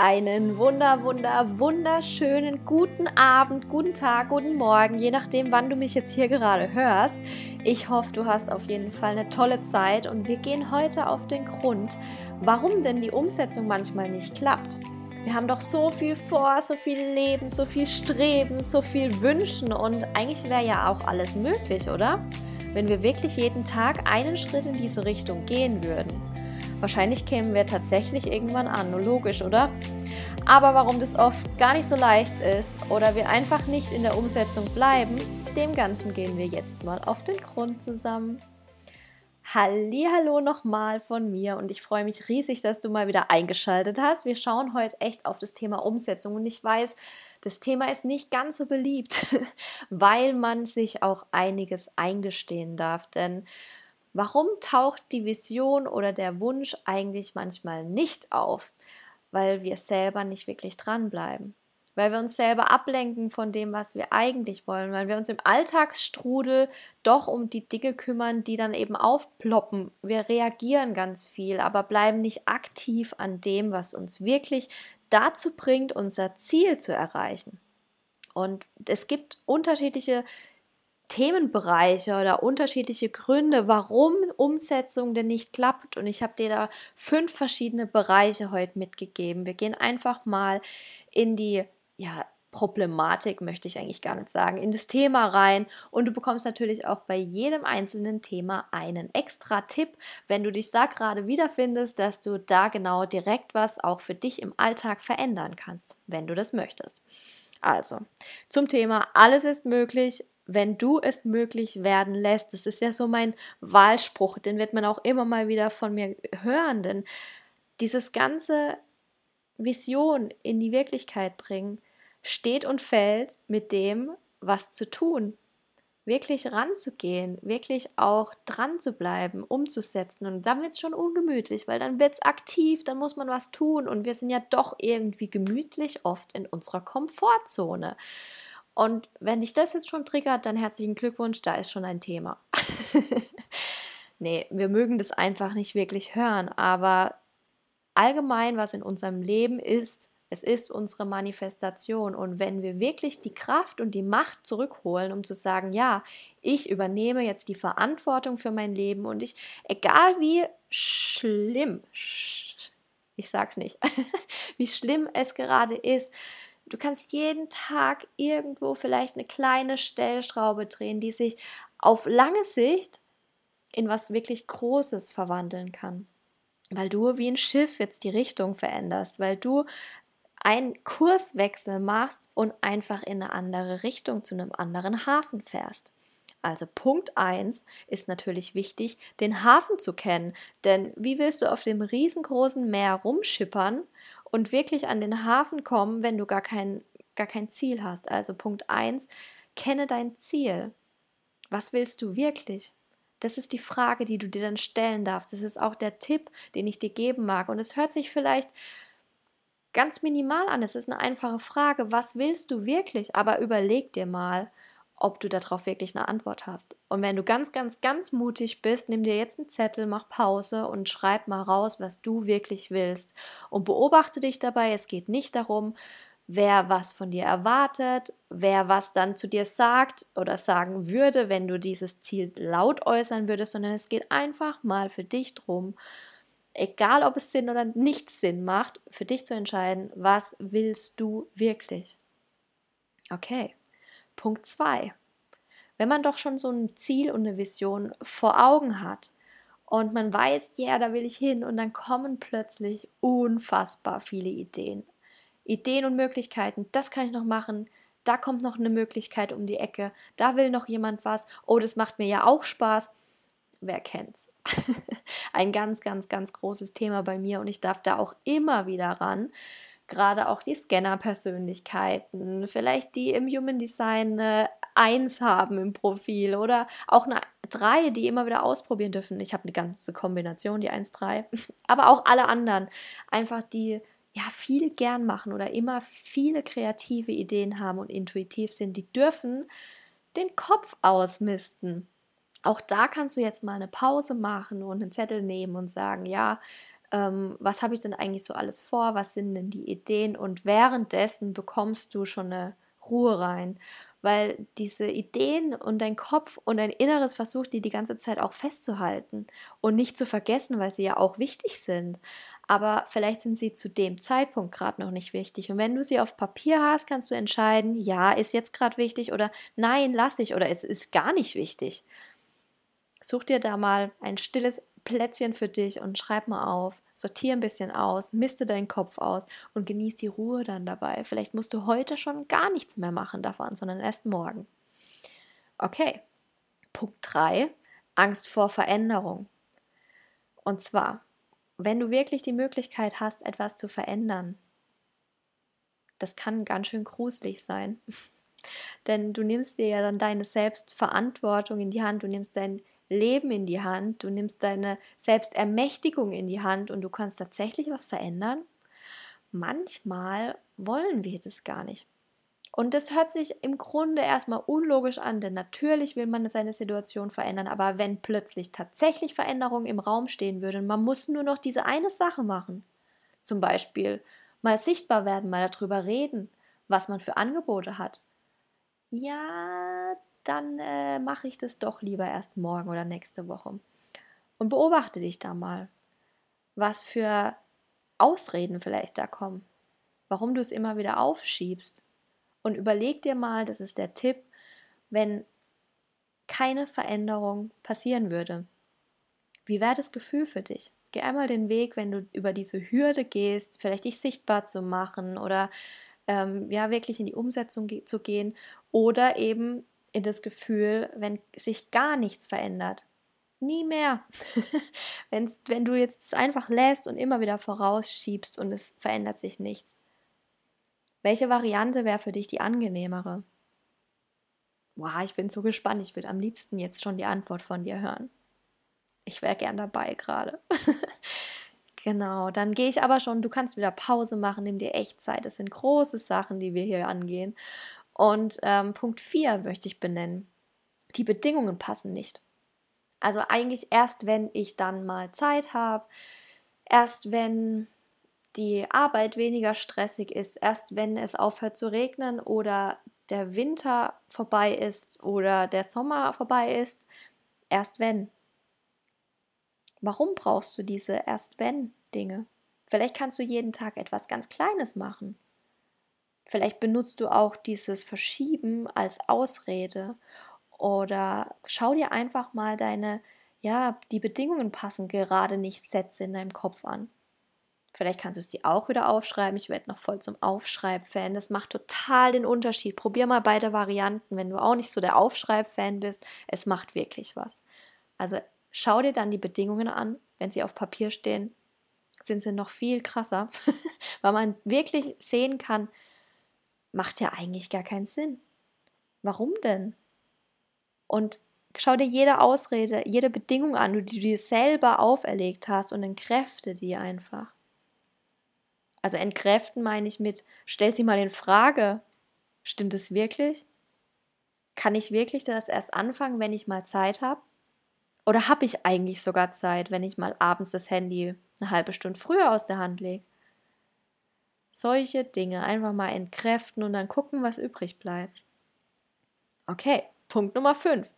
Einen wunder, wunder, wunderschönen guten Abend, guten Tag, guten Morgen, je nachdem, wann du mich jetzt hier gerade hörst. Ich hoffe, du hast auf jeden Fall eine tolle Zeit und wir gehen heute auf den Grund, warum denn die Umsetzung manchmal nicht klappt. Wir haben doch so viel vor, so viel Leben, so viel Streben, so viel Wünschen und eigentlich wäre ja auch alles möglich, oder? Wenn wir wirklich jeden Tag einen Schritt in diese Richtung gehen würden. Wahrscheinlich kämen wir tatsächlich irgendwann an, logisch, oder? Aber warum das oft gar nicht so leicht ist oder wir einfach nicht in der Umsetzung bleiben, dem Ganzen gehen wir jetzt mal auf den Grund zusammen. Hallo nochmal von mir und ich freue mich riesig, dass du mal wieder eingeschaltet hast. Wir schauen heute echt auf das Thema Umsetzung und ich weiß, das Thema ist nicht ganz so beliebt, weil man sich auch einiges eingestehen darf, denn Warum taucht die Vision oder der Wunsch eigentlich manchmal nicht auf? Weil wir selber nicht wirklich dranbleiben. Weil wir uns selber ablenken von dem, was wir eigentlich wollen. Weil wir uns im Alltagsstrudel doch um die Dinge kümmern, die dann eben aufploppen. Wir reagieren ganz viel, aber bleiben nicht aktiv an dem, was uns wirklich dazu bringt, unser Ziel zu erreichen. Und es gibt unterschiedliche Themenbereiche oder unterschiedliche Gründe, warum Umsetzung denn nicht klappt. Und ich habe dir da fünf verschiedene Bereiche heute mitgegeben. Wir gehen einfach mal in die ja, Problematik, möchte ich eigentlich gar nicht sagen, in das Thema rein. Und du bekommst natürlich auch bei jedem einzelnen Thema einen extra Tipp, wenn du dich da gerade wiederfindest, dass du da genau direkt was auch für dich im Alltag verändern kannst, wenn du das möchtest. Also, zum Thema alles ist möglich, wenn du es möglich werden lässt. Das ist ja so mein Wahlspruch, den wird man auch immer mal wieder von mir hören, denn dieses ganze Vision in die Wirklichkeit bringen steht und fällt mit dem, was zu tun. Wirklich ranzugehen, wirklich auch dran zu bleiben, umzusetzen. Und dann wird es schon ungemütlich, weil dann wird es aktiv, dann muss man was tun. Und wir sind ja doch irgendwie gemütlich oft in unserer Komfortzone. Und wenn dich das jetzt schon triggert, dann herzlichen Glückwunsch, da ist schon ein Thema. nee, wir mögen das einfach nicht wirklich hören, aber allgemein, was in unserem Leben ist, es ist unsere Manifestation. Und wenn wir wirklich die Kraft und die Macht zurückholen, um zu sagen, ja, ich übernehme jetzt die Verantwortung für mein Leben und ich, egal wie schlimm, ich sag's nicht, wie schlimm es gerade ist, Du kannst jeden Tag irgendwo vielleicht eine kleine Stellschraube drehen, die sich auf lange Sicht in was wirklich Großes verwandeln kann. Weil du wie ein Schiff jetzt die Richtung veränderst, weil du einen Kurswechsel machst und einfach in eine andere Richtung zu einem anderen Hafen fährst. Also Punkt 1 ist natürlich wichtig, den Hafen zu kennen. Denn wie willst du auf dem riesengroßen Meer rumschippern und wirklich an den Hafen kommen, wenn du gar kein, gar kein Ziel hast? Also Punkt 1, kenne dein Ziel. Was willst du wirklich? Das ist die Frage, die du dir dann stellen darfst. Das ist auch der Tipp, den ich dir geben mag. Und es hört sich vielleicht ganz minimal an. Es ist eine einfache Frage. Was willst du wirklich? Aber überleg dir mal, ob du darauf wirklich eine Antwort hast. Und wenn du ganz, ganz, ganz mutig bist, nimm dir jetzt einen Zettel, mach Pause und schreib mal raus, was du wirklich willst. Und beobachte dich dabei. Es geht nicht darum, wer was von dir erwartet, wer was dann zu dir sagt oder sagen würde, wenn du dieses Ziel laut äußern würdest, sondern es geht einfach mal für dich drum, egal ob es Sinn oder nicht Sinn macht, für dich zu entscheiden, was willst du wirklich. Okay. Punkt 2. Wenn man doch schon so ein Ziel und eine Vision vor Augen hat und man weiß, ja, da will ich hin und dann kommen plötzlich unfassbar viele Ideen. Ideen und Möglichkeiten, das kann ich noch machen, da kommt noch eine Möglichkeit um die Ecke, da will noch jemand was, oh, das macht mir ja auch Spaß. Wer kennt's? Ein ganz, ganz, ganz großes Thema bei mir und ich darf da auch immer wieder ran, gerade auch die Scanner-Persönlichkeiten, vielleicht die im Human Design eine 1 haben im Profil oder auch eine 3, die immer wieder ausprobieren dürfen. Ich habe eine ganze Kombination, die 1-3, aber auch alle anderen, einfach die ja viel gern machen oder immer viele kreative Ideen haben und intuitiv sind, die dürfen den Kopf ausmisten. Auch da kannst du jetzt mal eine Pause machen und einen Zettel nehmen und sagen, ja, ähm, was habe ich denn eigentlich so alles vor, was sind denn die Ideen und währenddessen bekommst du schon eine Ruhe rein, weil diese Ideen und dein Kopf und dein Inneres versucht, die die ganze Zeit auch festzuhalten und nicht zu vergessen, weil sie ja auch wichtig sind. Aber vielleicht sind sie zu dem Zeitpunkt gerade noch nicht wichtig. Und wenn du sie auf Papier hast, kannst du entscheiden, ja, ist jetzt gerade wichtig oder nein, lass ich oder es ist gar nicht wichtig. Such dir da mal ein stilles Plätzchen für dich und schreib mal auf, sortier ein bisschen aus, miste deinen Kopf aus und genieß die Ruhe dann dabei. Vielleicht musst du heute schon gar nichts mehr machen davon, sondern erst morgen. Okay, Punkt 3, Angst vor Veränderung. Und zwar, wenn du wirklich die Möglichkeit hast, etwas zu verändern, das kann ganz schön gruselig sein. Denn du nimmst dir ja dann deine Selbstverantwortung in die Hand, du nimmst dein Leben in die Hand, du nimmst deine Selbstermächtigung in die Hand und du kannst tatsächlich was verändern. Manchmal wollen wir das gar nicht. Und das hört sich im Grunde erstmal unlogisch an, denn natürlich will man seine Situation verändern, aber wenn plötzlich tatsächlich Veränderung im Raum stehen würde und man muss nur noch diese eine Sache machen, zum Beispiel mal sichtbar werden, mal darüber reden, was man für Angebote hat, ja, dann äh, mache ich das doch lieber erst morgen oder nächste Woche. Und beobachte dich da mal, was für Ausreden vielleicht da kommen, warum du es immer wieder aufschiebst. Und überleg dir mal, das ist der Tipp, wenn keine Veränderung passieren würde. Wie wäre das Gefühl für dich? Geh einmal den Weg, wenn du über diese Hürde gehst, vielleicht dich sichtbar zu machen oder ähm, ja wirklich in die Umsetzung ge zu gehen oder eben in das Gefühl, wenn sich gar nichts verändert. Nie mehr. Wenn's, wenn du jetzt es einfach lässt und immer wieder vorausschiebst und es verändert sich nichts. Welche Variante wäre für dich die angenehmere? Wow, ich bin so gespannt. Ich würde am liebsten jetzt schon die Antwort von dir hören. Ich wäre gern dabei gerade. genau, dann gehe ich aber schon. Du kannst wieder Pause machen, nimm dir echt Zeit. Das sind große Sachen, die wir hier angehen. Und ähm, Punkt 4 möchte ich benennen. Die Bedingungen passen nicht. Also eigentlich erst, wenn ich dann mal Zeit habe, erst wenn die Arbeit weniger stressig ist, erst wenn es aufhört zu regnen oder der Winter vorbei ist oder der Sommer vorbei ist, erst wenn. Warum brauchst du diese erst wenn Dinge? Vielleicht kannst du jeden Tag etwas ganz Kleines machen. Vielleicht benutzt du auch dieses Verschieben als Ausrede oder schau dir einfach mal deine, ja, die Bedingungen passen gerade nicht Sätze in deinem Kopf an. Vielleicht kannst du es dir auch wieder aufschreiben. Ich werde noch voll zum Aufschreib-Fan. Das macht total den Unterschied. Probier mal beide Varianten. Wenn du auch nicht so der Aufschreib-Fan bist, es macht wirklich was. Also schau dir dann die Bedingungen an. Wenn sie auf Papier stehen, sind sie noch viel krasser, weil man wirklich sehen kann, macht ja eigentlich gar keinen Sinn. Warum denn? Und schau dir jede Ausrede, jede Bedingung an, die du dir selber auferlegt hast und entkräfte die einfach. Also entkräften meine ich mit, stell sie mal in Frage. Stimmt es wirklich? Kann ich wirklich das erst anfangen, wenn ich mal Zeit habe? Oder habe ich eigentlich sogar Zeit, wenn ich mal abends das Handy eine halbe Stunde früher aus der Hand lege? Solche Dinge einfach mal entkräften und dann gucken, was übrig bleibt. Okay, Punkt Nummer 5.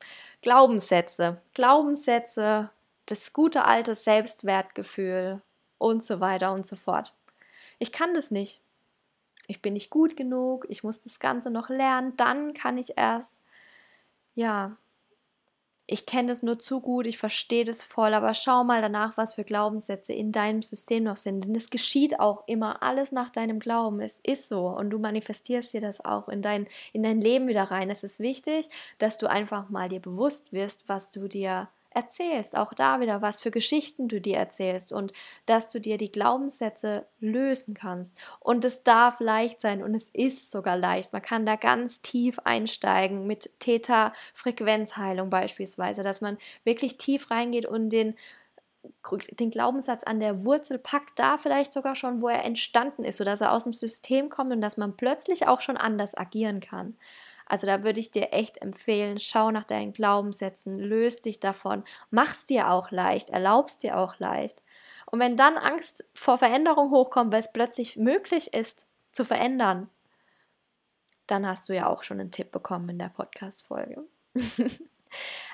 Glaubenssätze. Glaubenssätze, das gute alte Selbstwertgefühl und so weiter und so fort. Ich kann das nicht. Ich bin nicht gut genug, ich muss das Ganze noch lernen, dann kann ich erst, ja, ich kenne das nur zu gut, ich verstehe das voll, aber schau mal danach, was für Glaubenssätze in deinem System noch sind. Denn es geschieht auch immer alles nach deinem Glauben. Es ist so und du manifestierst dir das auch in dein, in dein Leben wieder rein. Es ist wichtig, dass du einfach mal dir bewusst wirst, was du dir erzählst, auch da wieder, was für Geschichten du dir erzählst und dass du dir die Glaubenssätze lösen kannst. Und es darf leicht sein und es ist sogar leicht. Man kann da ganz tief einsteigen mit Theta-Frequenzheilung beispielsweise, dass man wirklich tief reingeht und den den Glaubenssatz an der Wurzel packt, da vielleicht sogar schon, wo er entstanden ist, sodass er aus dem System kommt und dass man plötzlich auch schon anders agieren kann. Also da würde ich dir echt empfehlen, schau nach deinen Glaubenssätzen, löst dich davon, mach's dir auch leicht, erlaubst dir auch leicht. Und wenn dann Angst vor Veränderung hochkommt, weil es plötzlich möglich ist, zu verändern, dann hast du ja auch schon einen Tipp bekommen in der Podcast-Folge.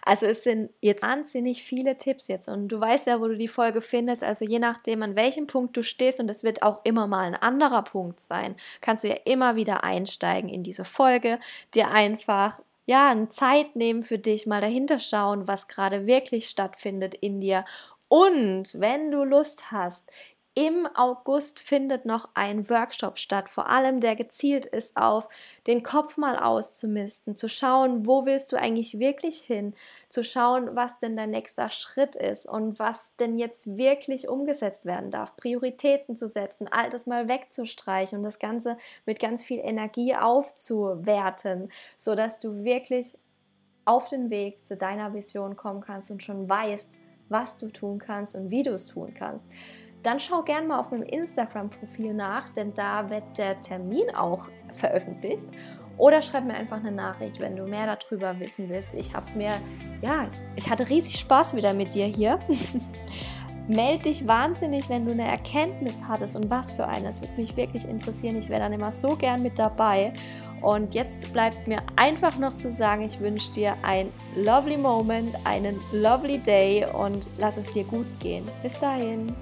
also es sind jetzt wahnsinnig viele Tipps jetzt und du weißt ja, wo du die Folge findest. Also je nachdem, an welchem Punkt du stehst und es wird auch immer mal ein anderer Punkt sein, kannst du ja immer wieder einsteigen in diese Folge, dir einfach ja, eine Zeit nehmen für dich, mal dahinter schauen, was gerade wirklich stattfindet in dir. Und wenn du Lust hast, im August findet noch ein Workshop statt, vor allem der gezielt ist auf den Kopf mal auszumisten, zu schauen, wo willst du eigentlich wirklich hin, zu schauen, was denn dein nächster Schritt ist und was denn jetzt wirklich umgesetzt werden darf, Prioritäten zu setzen, altes mal wegzustreichen und das Ganze mit ganz viel Energie aufzuwerten, sodass du wirklich auf den Weg zu deiner Vision kommen kannst und schon weißt, was du tun kannst und wie du es tun kannst dann schau gerne mal auf meinem Instagram-Profil nach, denn da wird der Termin auch veröffentlicht. Oder schreib mir einfach eine Nachricht, wenn du mehr darüber wissen willst. Ich habe mir, ja, ich hatte riesig Spaß wieder mit dir hier. Meld dich wahnsinnig, wenn du eine Erkenntnis hattest und was für eine. Das würde mich wirklich interessieren. Ich wäre dann immer so gern mit dabei. Und jetzt bleibt mir einfach noch zu sagen, ich wünsche dir ein lovely Moment, einen lovely Day und lass es dir gut gehen. Bis dahin.